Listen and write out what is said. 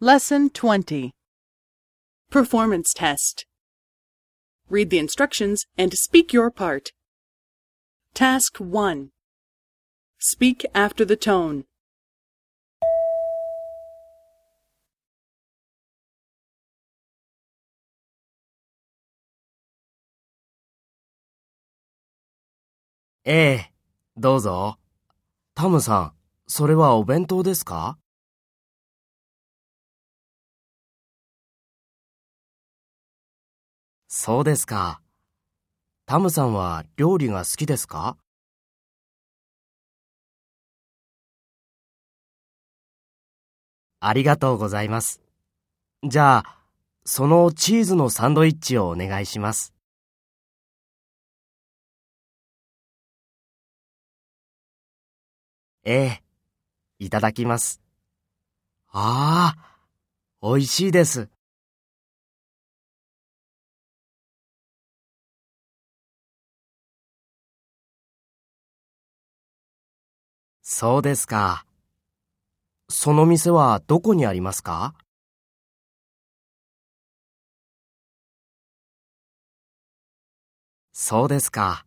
Lesson 20 Performance Test Read the instructions and speak your part. Task 1 Speak after the tone. ええ、どうぞ。タムさん、それはお弁当ですか そうですか。タムさんは料理が好きですか？ありがとうございます。じゃあ、そのチーズのサンドイッチをお願いします。ええ、いただきます。ああ、美味しいです。そうですか。その店はどこにありますか？そうですか。